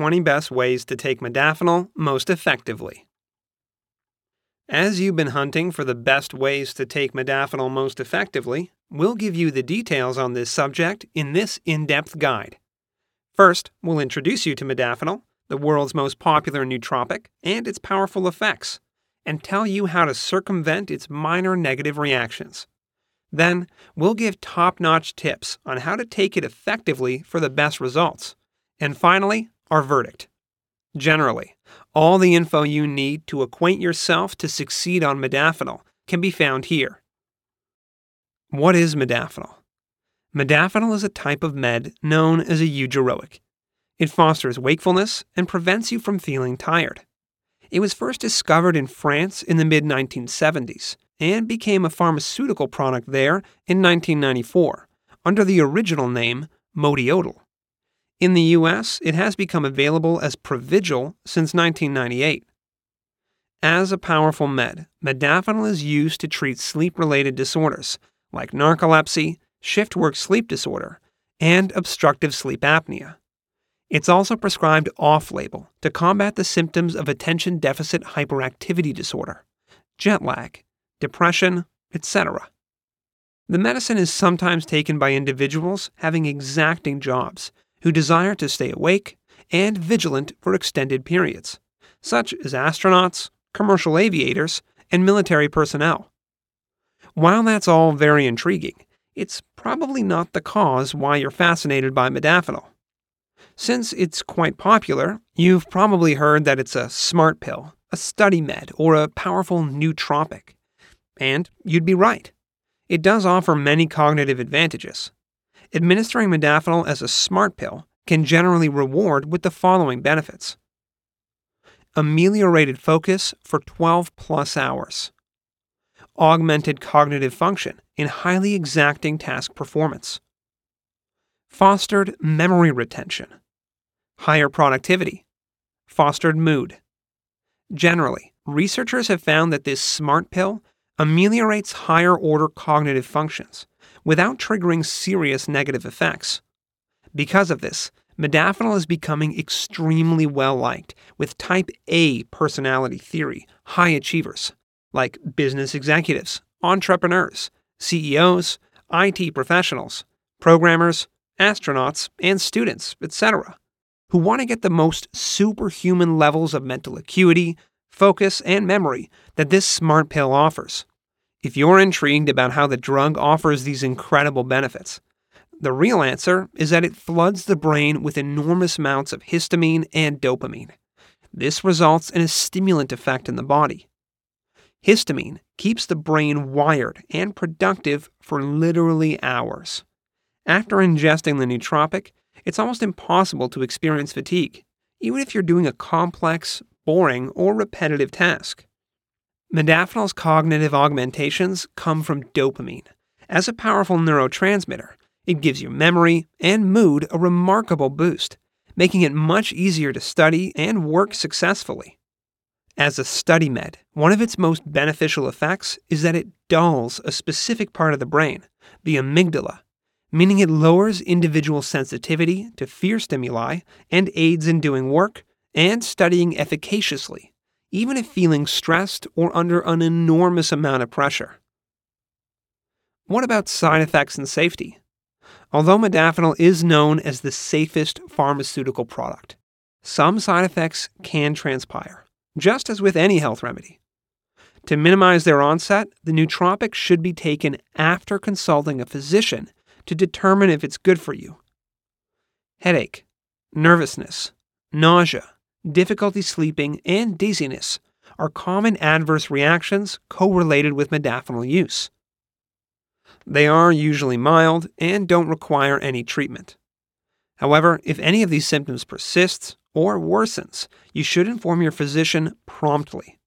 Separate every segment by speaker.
Speaker 1: 20 best ways to take modafinil most effectively. As you've been hunting for the best ways to take modafinil most effectively, we'll give you the details on this subject in this in depth guide. First, we'll introduce you to modafinil, the world's most popular nootropic, and its powerful effects, and tell you how to circumvent its minor negative reactions. Then, we'll give top notch tips on how to take it effectively for the best results. And finally, our verdict. Generally, all the info you need to acquaint yourself to succeed on modafinil can be found here. What is modafinil? Modafinil is a type of med known as a eugeroic. It fosters wakefulness and prevents you from feeling tired. It was first discovered in France in the mid 1970s and became a pharmaceutical product there in 1994 under the original name Modiodal. In the US, it has become available as Provigil since 1998. As a powerful med, modafinil is used to treat sleep related disorders like narcolepsy, shift work sleep disorder, and obstructive sleep apnea. It's also prescribed off label to combat the symptoms of attention deficit hyperactivity disorder, jet lag, depression, etc. The medicine is sometimes taken by individuals having exacting jobs who desire to stay awake and vigilant for extended periods, such as astronauts, commercial aviators, and military personnel. While that's all very intriguing, it's probably not the cause why you're fascinated by modafinil. Since it's quite popular, you've probably heard that it's a smart pill, a study med, or a powerful nootropic. And you'd be right. It does offer many cognitive advantages. Administering modafinil as a smart pill can generally reward with the following benefits. Ameliorated focus for 12 plus hours, augmented cognitive function in highly exacting task performance, fostered memory retention, higher productivity, fostered mood. Generally, researchers have found that this smart pill ameliorates higher order cognitive functions without triggering serious negative effects. Because of this, modafinil is becoming extremely well liked with type A personality theory high achievers like business executives, entrepreneurs, CEOs, IT professionals, programmers, astronauts, and students, etc., who want to get the most superhuman levels of mental acuity, focus, and memory that this smart pill offers. If you're intrigued about how the drug offers these incredible benefits, the real answer is that it floods the brain with enormous amounts of histamine and dopamine. This results in a stimulant effect in the body. Histamine keeps the brain wired and productive for literally hours. After ingesting the nootropic, it's almost impossible to experience fatigue, even if you're doing a complex, boring, or repetitive task. Modafinil's cognitive augmentations come from dopamine. As a powerful neurotransmitter, it gives your memory and mood a remarkable boost, making it much easier to study and work successfully. As a study med, one of its most beneficial effects is that it dulls a specific part of the brain, the amygdala, meaning it lowers individual sensitivity to fear stimuli and aids in doing work and studying efficaciously even if feeling stressed or under an enormous amount of pressure. What about side effects and safety? Although modafinil is known as the safest pharmaceutical product, some side effects can transpire, just as with any health remedy. To minimize their onset, the nootropic should be taken after consulting a physician to determine if it's good for you. Headache, nervousness, nausea, difficulty sleeping, and dizziness are common adverse reactions correlated with modafinil use. They are usually mild and don't require any treatment. However, if any of these symptoms persists or worsens, you should inform your physician promptly.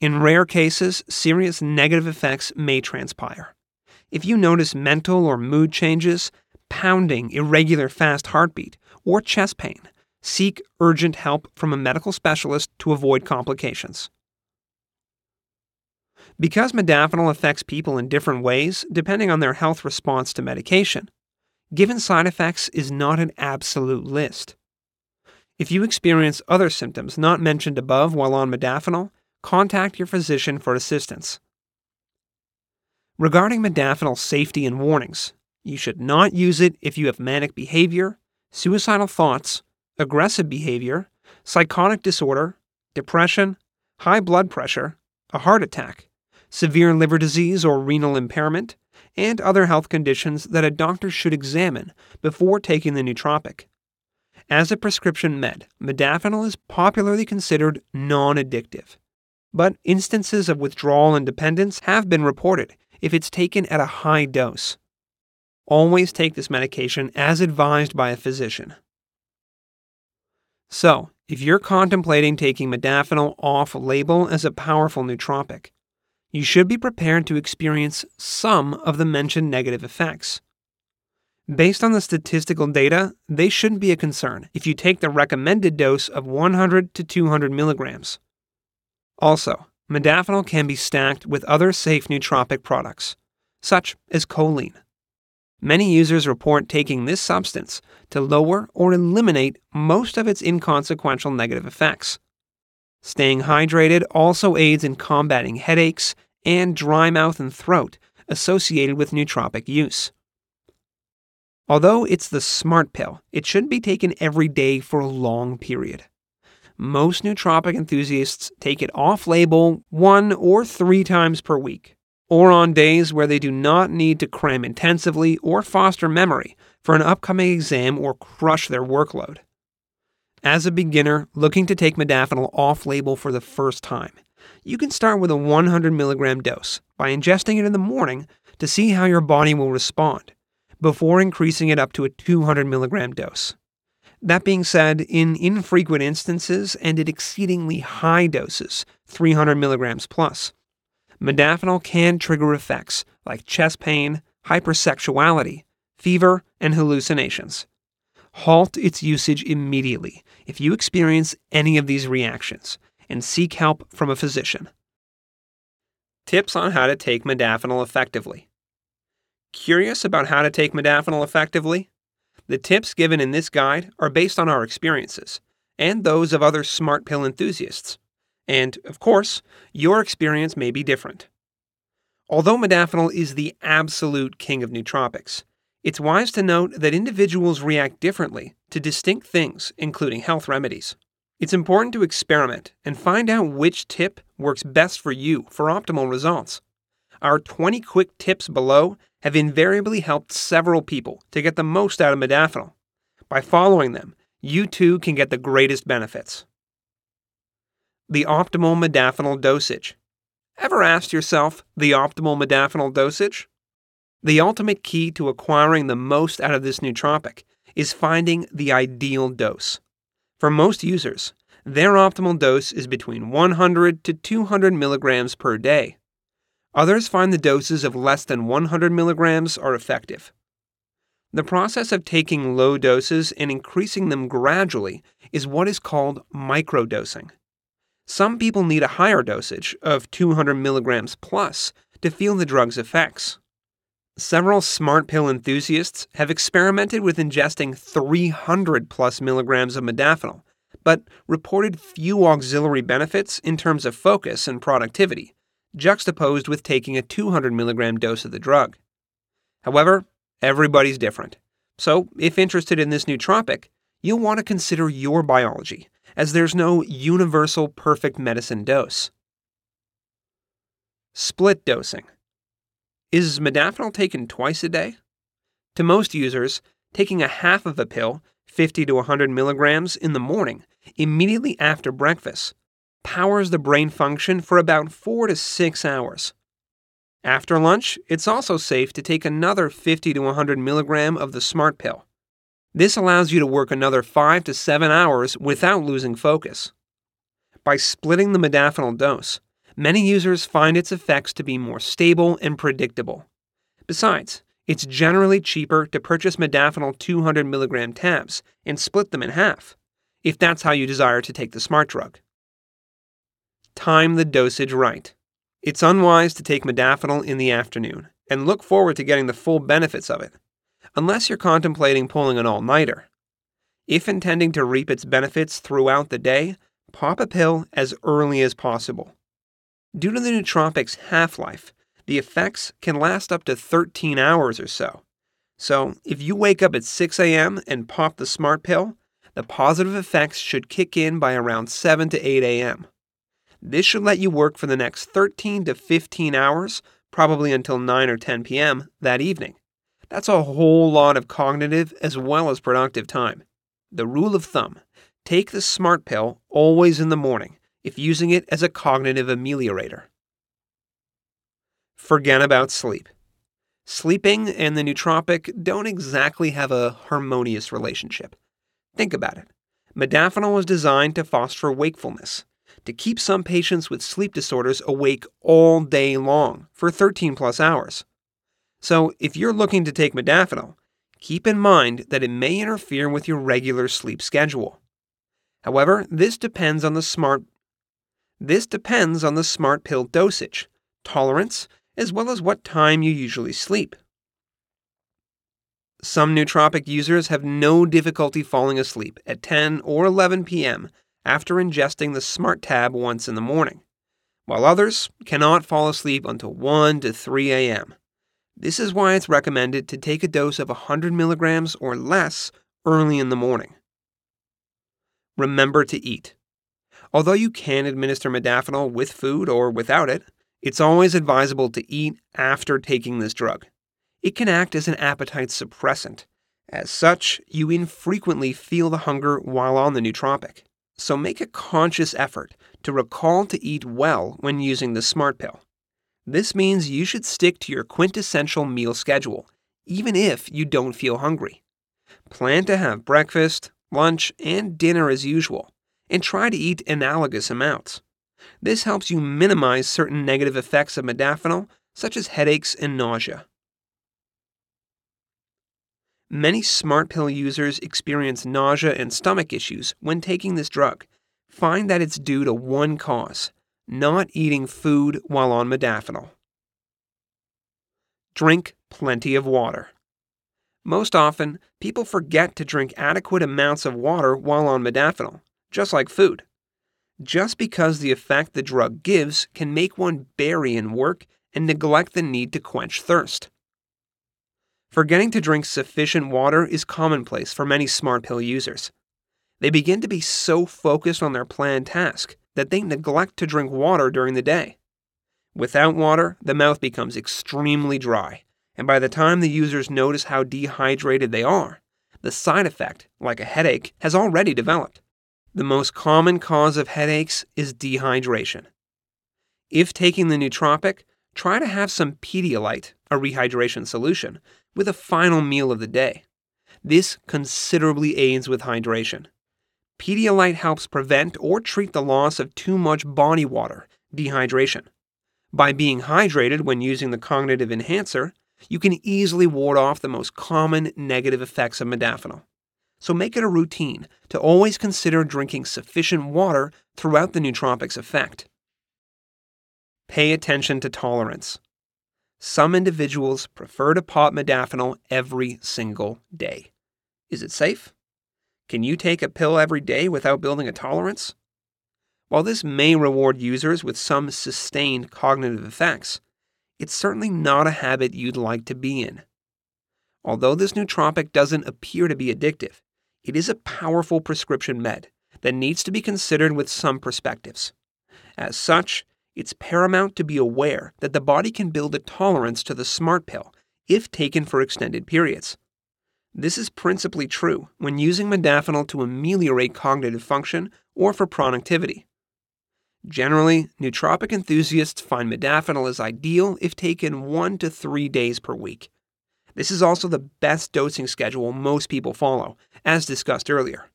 Speaker 1: In rare cases, serious negative effects may transpire. If you notice mental or mood changes, pounding, irregular fast heartbeat, or chest pain, seek urgent help from a medical specialist to avoid complications. Because modafinil affects people in different ways depending on their health response to medication, given side effects is not an absolute list. If you experience other symptoms not mentioned above while on modafinil, contact your physician for assistance. Regarding modafinil safety and warnings, you should not use it if you have manic behavior, suicidal thoughts, aggressive behavior, psychotic disorder, depression, high blood pressure, a heart attack, severe liver disease or renal impairment, and other health conditions that a doctor should examine before taking the nootropic. As a prescription med, modafinil is popularly considered non addictive. But instances of withdrawal and dependence have been reported if it's taken at a high dose. Always take this medication as advised by a physician. So, if you're contemplating taking modafinil off label as a powerful nootropic, you should be prepared to experience some of the mentioned negative effects. Based on the statistical data, they shouldn't be a concern if you take the recommended dose of 100 to 200 milligrams. Also, modafinil can be stacked with other safe nootropic products, such as choline. Many users report taking this substance to lower or eliminate most of its inconsequential negative effects. Staying hydrated also aids in combating headaches and dry mouth and throat associated with nootropic use. Although it's the smart pill, it shouldn't be taken every day for a long period. Most nootropic enthusiasts take it off label one or three times per week or on days where they do not need to cram intensively or foster memory for an upcoming exam or crush their workload. As a beginner looking to take modafinil off label for the first time, you can start with a 100 milligram dose by ingesting it in the morning to see how your body will respond, before increasing it up to a 200 milligram dose. That being said, in infrequent instances and at exceedingly high doses, 300 milligrams plus, modafinil can trigger effects like chest pain, hypersexuality, fever, and hallucinations. Halt its usage immediately if you experience any of these reactions and seek help from a physician. Tips on how to take modafinil effectively. Curious about how to take modafinil effectively? The tips given in this guide are based on our experiences and those of other smart pill enthusiasts. And, of course, your experience may be different. Although modafinil is the absolute king of nootropics, it's wise to note that individuals react differently to distinct things, including health remedies. It's important to experiment and find out which tip works best for you for optimal results. Our 20 quick tips below have invariably helped several people to get the most out of modafinil. By following them, you too can get the greatest benefits the optimal modafinil dosage. Ever asked yourself the optimal modafinil dosage? The ultimate key to acquiring the most out of this nootropic is finding the ideal dose. For most users, their optimal dose is between 100 to 200 milligrams per day. Others find the doses of less than 100 milligrams are effective. The process of taking low doses and increasing them gradually is what is called microdosing. Some people need a higher dosage of 200 milligrams plus to feel the drug's effects. Several smart pill enthusiasts have experimented with ingesting 300 plus milligrams of modafinil, but reported few auxiliary benefits in terms of focus and productivity, juxtaposed with taking a 200 milligram dose of the drug. However, everybody's different. So, if interested in this nootropic, you'll want to consider your biology as there's no universal perfect medicine dose. Split dosing. Is modafinil taken twice a day? To most users, taking a half of a pill, 50 to 100 milligrams, in the morning, immediately after breakfast, powers the brain function for about 4 to 6 hours. After lunch, it's also safe to take another 50 to 100 milligram of the smart pill. This allows you to work another 5 to 7 hours without losing focus. By splitting the modafinil dose, many users find its effects to be more stable and predictable. Besides, it's generally cheaper to purchase modafinil 200 milligram tabs and split them in half, if that's how you desire to take the smart drug. Time the dosage right. It's unwise to take modafinil in the afternoon and look forward to getting the full benefits of it unless you're contemplating pulling an all nighter. If intending to reap its benefits throughout the day, pop a pill as early as possible. Due to the nootropic's half life, the effects can last up to 13 hours or so. So, if you wake up at 6 a.m. and pop the smart pill, the positive effects should kick in by around 7 to 8 a.m. This should let you work for the next 13 to 15 hours, probably until 9 or 10 p.m. that evening. That's a whole lot of cognitive as well as productive time. The rule of thumb take the smart pill always in the morning if using it as a cognitive ameliorator. Forget about sleep. Sleeping and the nootropic don't exactly have a harmonious relationship. Think about it. Modafinil was designed to foster wakefulness, to keep some patients with sleep disorders awake all day long for 13 plus hours. So, if you're looking to take modafinil, keep in mind that it may interfere with your regular sleep schedule. However, this depends on the smart this depends on the smart pill dosage, tolerance, as well as what time you usually sleep. Some nootropic users have no difficulty falling asleep at 10 or 11 p.m. after ingesting the Smart Tab once in the morning, while others cannot fall asleep until 1 to 3 a.m. This is why it's recommended to take a dose of 100 milligrams or less early in the morning. Remember to eat. Although you can administer modafinil with food or without it, it's always advisable to eat after taking this drug. It can act as an appetite suppressant. As such, you infrequently feel the hunger while on the nootropic. So make a conscious effort to recall to eat well when using the Smart Pill. This means you should stick to your quintessential meal schedule, even if you don't feel hungry. Plan to have breakfast, lunch, and dinner as usual, and try to eat analogous amounts. This helps you minimize certain negative effects of modafinil, such as headaches and nausea. Many smart pill users experience nausea and stomach issues when taking this drug. Find that it's due to one cause not eating food while on modafinil. Drink plenty of water. Most often, people forget to drink adequate amounts of water while on modafinil, just like food. Just because the effect the drug gives can make one bury in work and neglect the need to quench thirst. Forgetting to drink sufficient water is commonplace for many smart pill users. They begin to be so focused on their planned task that they neglect to drink water during the day. Without water, the mouth becomes extremely dry, and by the time the users notice how dehydrated they are, the side effect, like a headache, has already developed. The most common cause of headaches is dehydration. If taking the nootropic, try to have some Pedialyte, a rehydration solution, with a final meal of the day. This considerably aids with hydration. Pedialyte helps prevent or treat the loss of too much body water, dehydration. By being hydrated when using the cognitive enhancer, you can easily ward off the most common negative effects of modafinil. So make it a routine to always consider drinking sufficient water throughout the nootropic's effect. Pay attention to tolerance. Some individuals prefer to pop modafinil every single day. Is it safe? Can you take a pill every day without building a tolerance? While this may reward users with some sustained cognitive effects, it's certainly not a habit you'd like to be in. Although this nootropic doesn't appear to be addictive, it is a powerful prescription med that needs to be considered with some perspectives. As such, it's paramount to be aware that the body can build a tolerance to the smart pill if taken for extended periods. This is principally true when using modafinil to ameliorate cognitive function or for productivity. Generally, nootropic enthusiasts find modafinil is ideal if taken one to three days per week. This is also the best dosing schedule most people follow, as discussed earlier,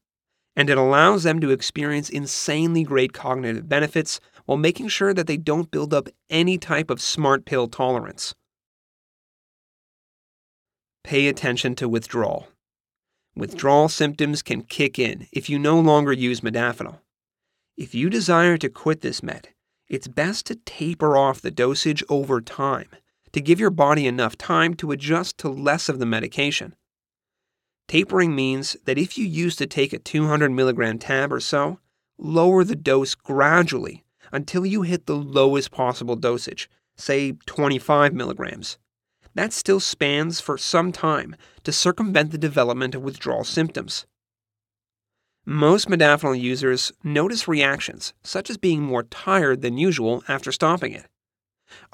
Speaker 1: and it allows them to experience insanely great cognitive benefits while making sure that they don't build up any type of smart pill tolerance. Pay attention to withdrawal. Withdrawal symptoms can kick in if you no longer use modafinil. If you desire to quit this med, it's best to taper off the dosage over time to give your body enough time to adjust to less of the medication. Tapering means that if you used to take a 200 milligram tab or so, lower the dose gradually until you hit the lowest possible dosage, say 25 milligrams. That still spans for some time to circumvent the development of withdrawal symptoms. Most modafinil users notice reactions, such as being more tired than usual after stopping it.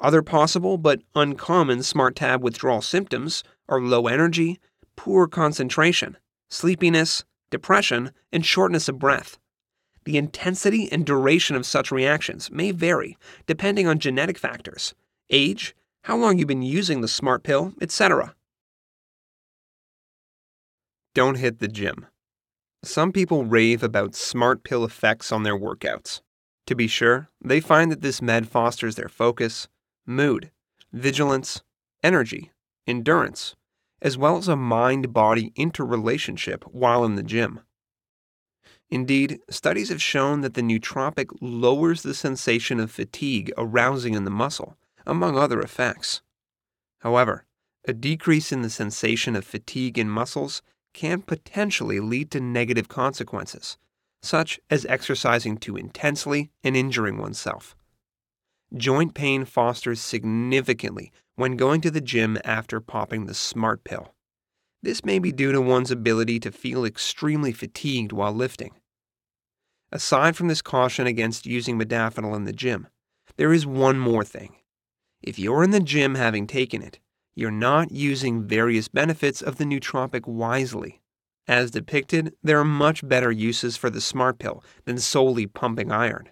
Speaker 1: Other possible but uncommon SmartTab withdrawal symptoms are low energy, poor concentration, sleepiness, depression, and shortness of breath. The intensity and duration of such reactions may vary depending on genetic factors, age, how long you've been using the smart pill, etc. Don't hit the gym. Some people rave about smart pill effects on their workouts. To be sure, they find that this med fosters their focus, mood, vigilance, energy, endurance, as well as a mind body interrelationship while in the gym. Indeed, studies have shown that the nootropic lowers the sensation of fatigue arousing in the muscle, among other effects. However, a decrease in the sensation of fatigue in muscles can potentially lead to negative consequences, such as exercising too intensely and injuring oneself. Joint pain fosters significantly when going to the gym after popping the SMART pill. This may be due to one's ability to feel extremely fatigued while lifting. Aside from this caution against using modafinil in the gym, there is one more thing. If you're in the gym having taken it, you're not using various benefits of the nootropic wisely. As depicted, there are much better uses for the smart pill than solely pumping iron.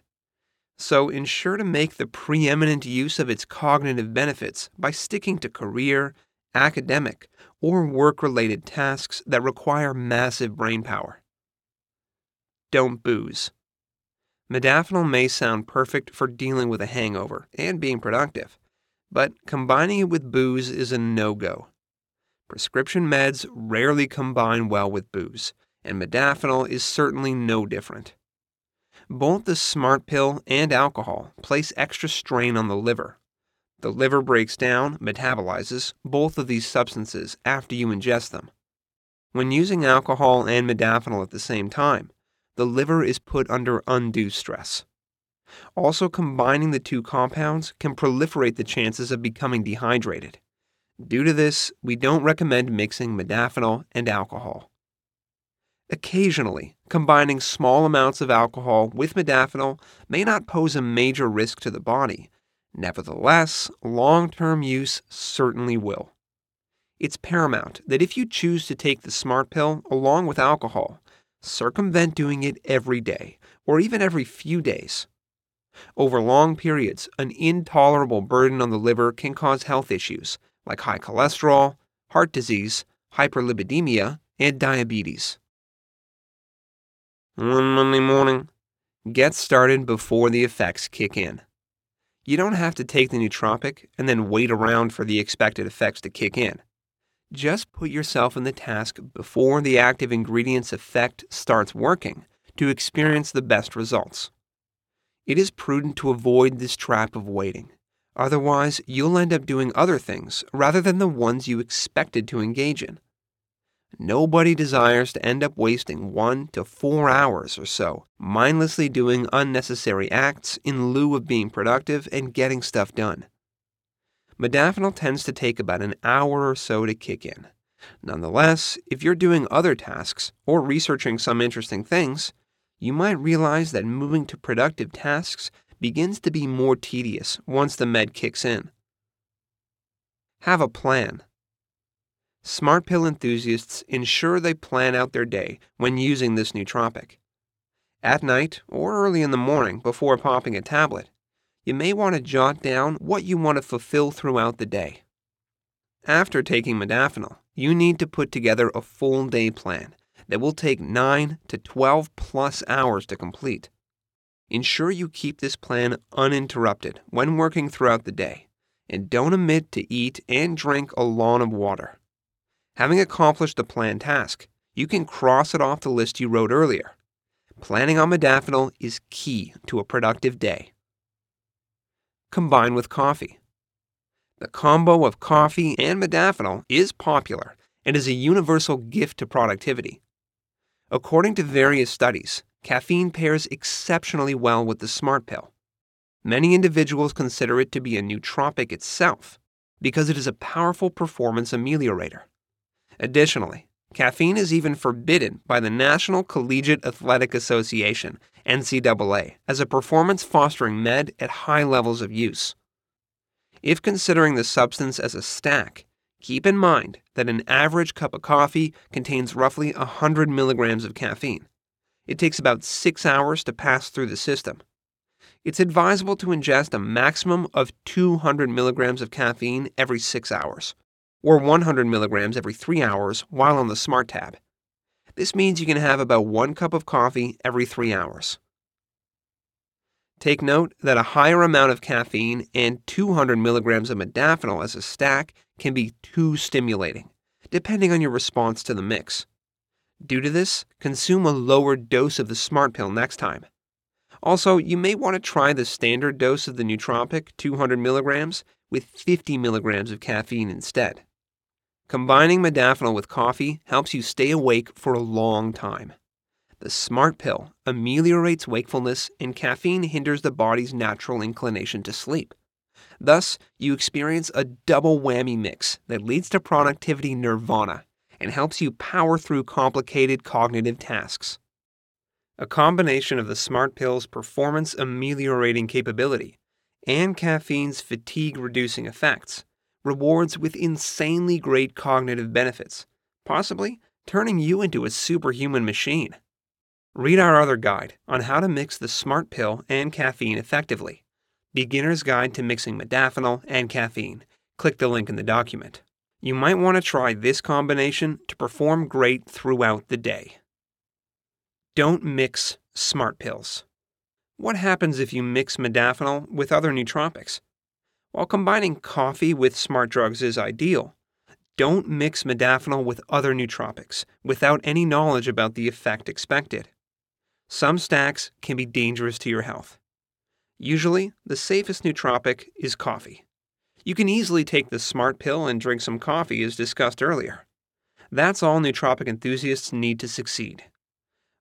Speaker 1: So ensure to make the preeminent use of its cognitive benefits by sticking to career, academic, or work related tasks that require massive brain power. Don't booze. Modafinil may sound perfect for dealing with a hangover and being productive, but combining it with booze is a no go. Prescription meds rarely combine well with booze, and modafinil is certainly no different. Both the smart pill and alcohol place extra strain on the liver. The liver breaks down, metabolizes both of these substances after you ingest them. When using alcohol and modafinil at the same time, the liver is put under undue stress. Also, combining the two compounds can proliferate the chances of becoming dehydrated. Due to this, we don't recommend mixing modafinil and alcohol. Occasionally, combining small amounts of alcohol with modafinil may not pose a major risk to the body. Nevertheless, long term use certainly will. It's paramount that if you choose to take the smart pill along with alcohol, circumvent doing it every day or even every few days. Over long periods, an intolerable burden on the liver can cause health issues like high cholesterol, heart disease, hyperlipidemia, and diabetes. One Monday morning, get started before the effects kick in. You don't have to take the nootropic and then wait around for the expected effects to kick in. Just put yourself in the task before the active ingredient's effect starts working to experience the best results. It is prudent to avoid this trap of waiting. Otherwise, you'll end up doing other things rather than the ones you expected to engage in. Nobody desires to end up wasting one to four hours or so mindlessly doing unnecessary acts in lieu of being productive and getting stuff done. Modafinil tends to take about an hour or so to kick in. Nonetheless, if you're doing other tasks or researching some interesting things, you might realize that moving to productive tasks begins to be more tedious once the med kicks in. Have a plan. Smart pill enthusiasts ensure they plan out their day when using this nootropic. At night or early in the morning before popping a tablet, you may want to jot down what you want to fulfill throughout the day. After taking modafinil, you need to put together a full day plan that will take 9 to 12 plus hours to complete. Ensure you keep this plan uninterrupted when working throughout the day, and don't omit to eat and drink a lawn of water. Having accomplished the planned task, you can cross it off the list you wrote earlier. Planning on modafinil is key to a productive day. Combine with coffee. The combo of coffee and modafinil is popular and is a universal gift to productivity. According to various studies, caffeine pairs exceptionally well with the smart pill. Many individuals consider it to be a nootropic itself because it is a powerful performance ameliorator. Additionally, caffeine is even forbidden by the National Collegiate Athletic Association, NCAA, as a performance fostering med at high levels of use. If considering the substance as a stack, keep in mind that an average cup of coffee contains roughly 100 milligrams of caffeine. It takes about six hours to pass through the system. It's advisable to ingest a maximum of 200 milligrams of caffeine every six hours, or 100 milligrams every three hours while on the Smart Tab. This means you can have about one cup of coffee every three hours. Take note that a higher amount of caffeine and 200 milligrams of modafinil as a stack can be too stimulating, depending on your response to the mix. Due to this, consume a lower dose of the Smart Pill next time. Also, you may want to try the standard dose of the nootropic, 200 milligrams, with 50 milligrams of caffeine instead. Combining modafinil with coffee helps you stay awake for a long time. The smart pill ameliorates wakefulness, and caffeine hinders the body's natural inclination to sleep. Thus, you experience a double whammy mix that leads to productivity nirvana and helps you power through complicated cognitive tasks. A combination of the smart pill's performance ameliorating capability and caffeine's fatigue reducing effects rewards with insanely great cognitive benefits, possibly turning you into a superhuman machine. Read our other guide on how to mix the smart pill and caffeine effectively. Beginner's Guide to Mixing Modafinil and Caffeine. Click the link in the document. You might want to try this combination to perform great throughout the day. Don't mix smart pills. What happens if you mix modafinil with other nootropics? While combining coffee with smart drugs is ideal, don't mix modafinil with other nootropics without any knowledge about the effect expected. Some stacks can be dangerous to your health. Usually, the safest nootropic is coffee. You can easily take the smart pill and drink some coffee as discussed earlier. That's all nootropic enthusiasts need to succeed.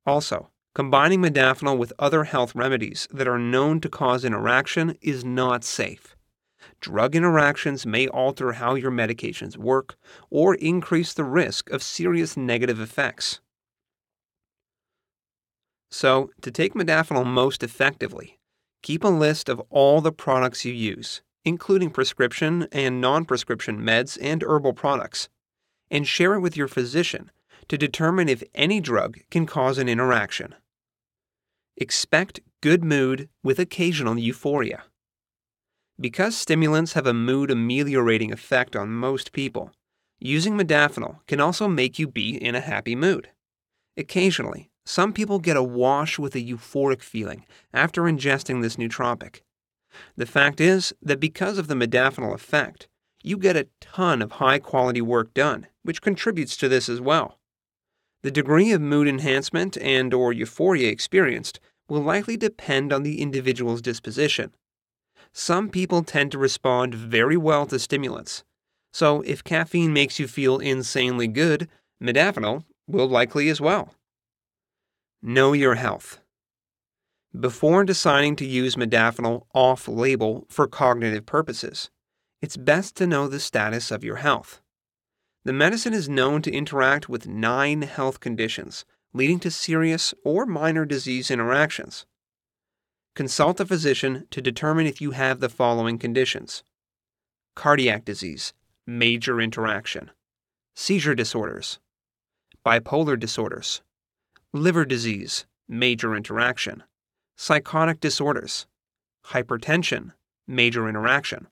Speaker 1: Also, combining modafinil with other health remedies that are known to cause interaction is not safe. Drug interactions may alter how your medications work or increase the risk of serious negative effects. So, to take modafinil most effectively, keep a list of all the products you use, including prescription and non prescription meds and herbal products, and share it with your physician to determine if any drug can cause an interaction. Expect good mood with occasional euphoria. Because stimulants have a mood ameliorating effect on most people, using modafinil can also make you be in a happy mood. Occasionally, some people get a wash with a euphoric feeling after ingesting this nootropic. The fact is that because of the modafinil effect, you get a ton of high quality work done, which contributes to this as well. The degree of mood enhancement and or euphoria experienced will likely depend on the individual's disposition. Some people tend to respond very well to stimulants. So if caffeine makes you feel insanely good, modafinil will likely as well. Know your health. Before deciding to use modafinil off label for cognitive purposes, it's best to know the status of your health. The medicine is known to interact with nine health conditions, leading to serious or minor disease interactions. Consult a physician to determine if you have the following conditions cardiac disease, major interaction, seizure disorders, bipolar disorders, liver disease, major interaction, psychotic disorders, hypertension, major interaction,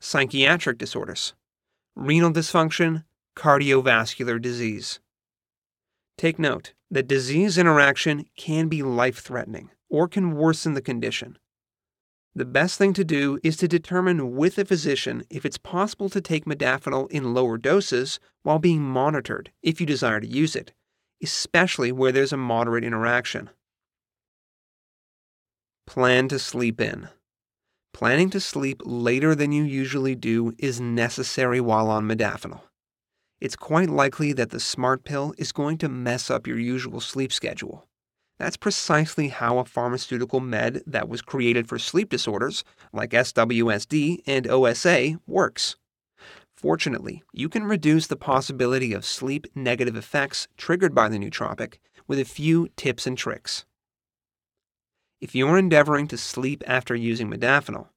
Speaker 1: psychiatric disorders, renal dysfunction, cardiovascular disease. Take note that disease interaction can be life threatening or can worsen the condition. The best thing to do is to determine with a physician if it's possible to take modafinil in lower doses while being monitored if you desire to use it especially where there's a moderate interaction. Plan to sleep in. Planning to sleep later than you usually do is necessary while on modafinil. it's quite likely that the smart pill is going to mess up your usual sleep schedule. That's precisely how a pharmaceutical med that was created for sleep disorders, like SWSD and OSA, works. Fortunately, you can reduce the possibility of sleep negative effects triggered by the nootropic with a few tips and tricks. If you're endeavoring to sleep after using modafinil,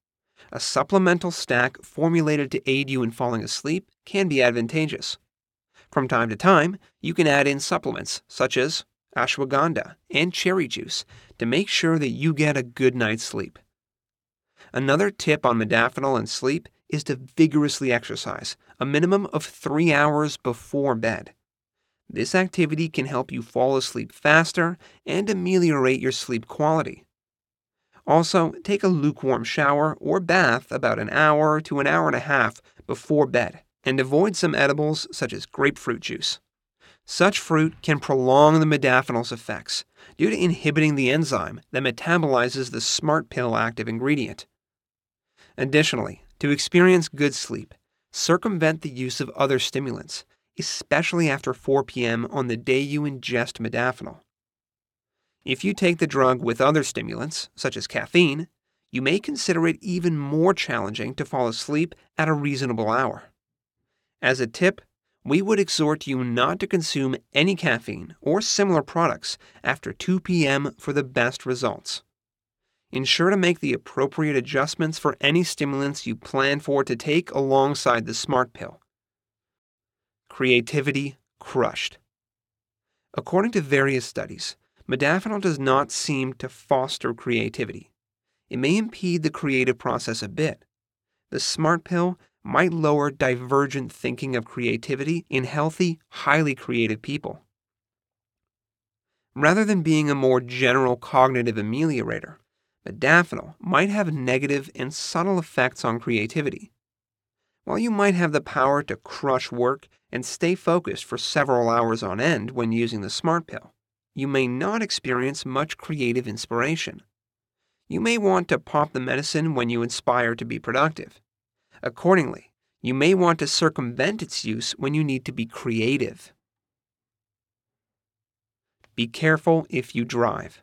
Speaker 1: a supplemental stack formulated to aid you in falling asleep can be advantageous. From time to time, you can add in supplements such as ashwagandha and cherry juice to make sure that you get a good night's sleep. Another tip on modafinil and sleep is to vigorously exercise, a minimum of three hours before bed. This activity can help you fall asleep faster and ameliorate your sleep quality. Also, take a lukewarm shower or bath about an hour to an hour and a half before bed and avoid some edibles such as grapefruit juice. Such fruit can prolong the modafinil's effects due to inhibiting the enzyme that metabolizes the smart pill active ingredient. Additionally, to experience good sleep, circumvent the use of other stimulants, especially after 4 p.m. on the day you ingest modafinil. If you take the drug with other stimulants, such as caffeine, you may consider it even more challenging to fall asleep at a reasonable hour. As a tip, we would exhort you not to consume any caffeine or similar products after 2 p.m. for the best results. Ensure to make the appropriate adjustments for any stimulants you plan for to take alongside the Smart Pill. Creativity crushed. According to various studies, modafinil does not seem to foster creativity. It may impede the creative process a bit. The Smart Pill might lower divergent thinking of creativity in healthy, highly creative people. Rather than being a more general cognitive ameliorator, modafinil might have negative and subtle effects on creativity. While you might have the power to crush work and stay focused for several hours on end when using the smart pill, you may not experience much creative inspiration. You may want to pop the medicine when you aspire to be productive, Accordingly, you may want to circumvent its use when you need to be creative. Be careful if you drive.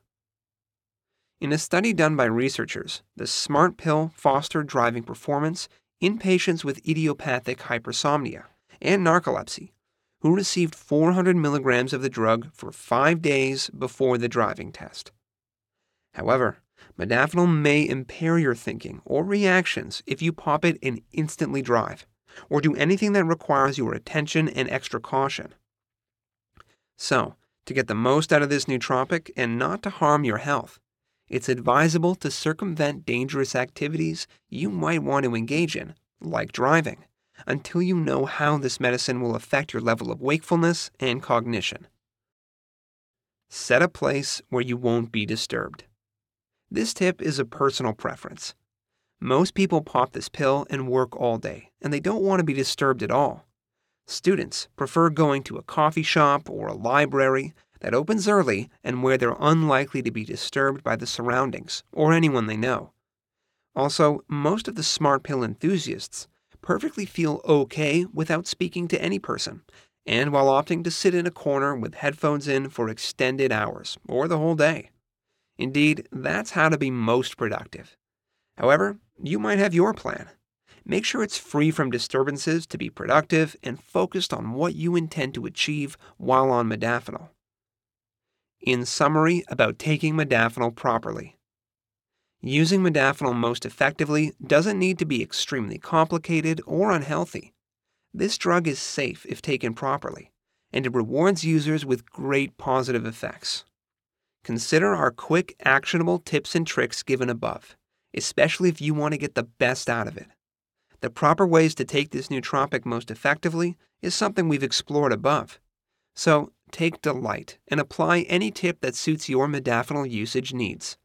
Speaker 1: In a study done by researchers, the smart pill fostered driving performance in patients with idiopathic hypersomnia and narcolepsy who received 400 milligrams of the drug for five days before the driving test. However, Modafinil may impair your thinking or reactions if you pop it and instantly drive, or do anything that requires your attention and extra caution. So, to get the most out of this nootropic and not to harm your health, it's advisable to circumvent dangerous activities you might want to engage in, like driving, until you know how this medicine will affect your level of wakefulness and cognition. Set a place where you won't be disturbed. This tip is a personal preference. Most people pop this pill and work all day, and they don't want to be disturbed at all. Students prefer going to a coffee shop or a library that opens early and where they're unlikely to be disturbed by the surroundings or anyone they know. Also, most of the smart pill enthusiasts perfectly feel okay without speaking to any person, and while opting to sit in a corner with headphones in for extended hours or the whole day. Indeed, that's how to be most productive. However, you might have your plan. Make sure it's free from disturbances to be productive and focused on what you intend to achieve while on modafinil. In summary, about taking modafinil properly. Using modafinil most effectively doesn't need to be extremely complicated or unhealthy. This drug is safe if taken properly, and it rewards users with great positive effects. Consider our quick, actionable tips and tricks given above, especially if you want to get the best out of it. The proper ways to take this nootropic most effectively is something we've explored above. So take delight and apply any tip that suits your modafinil usage needs.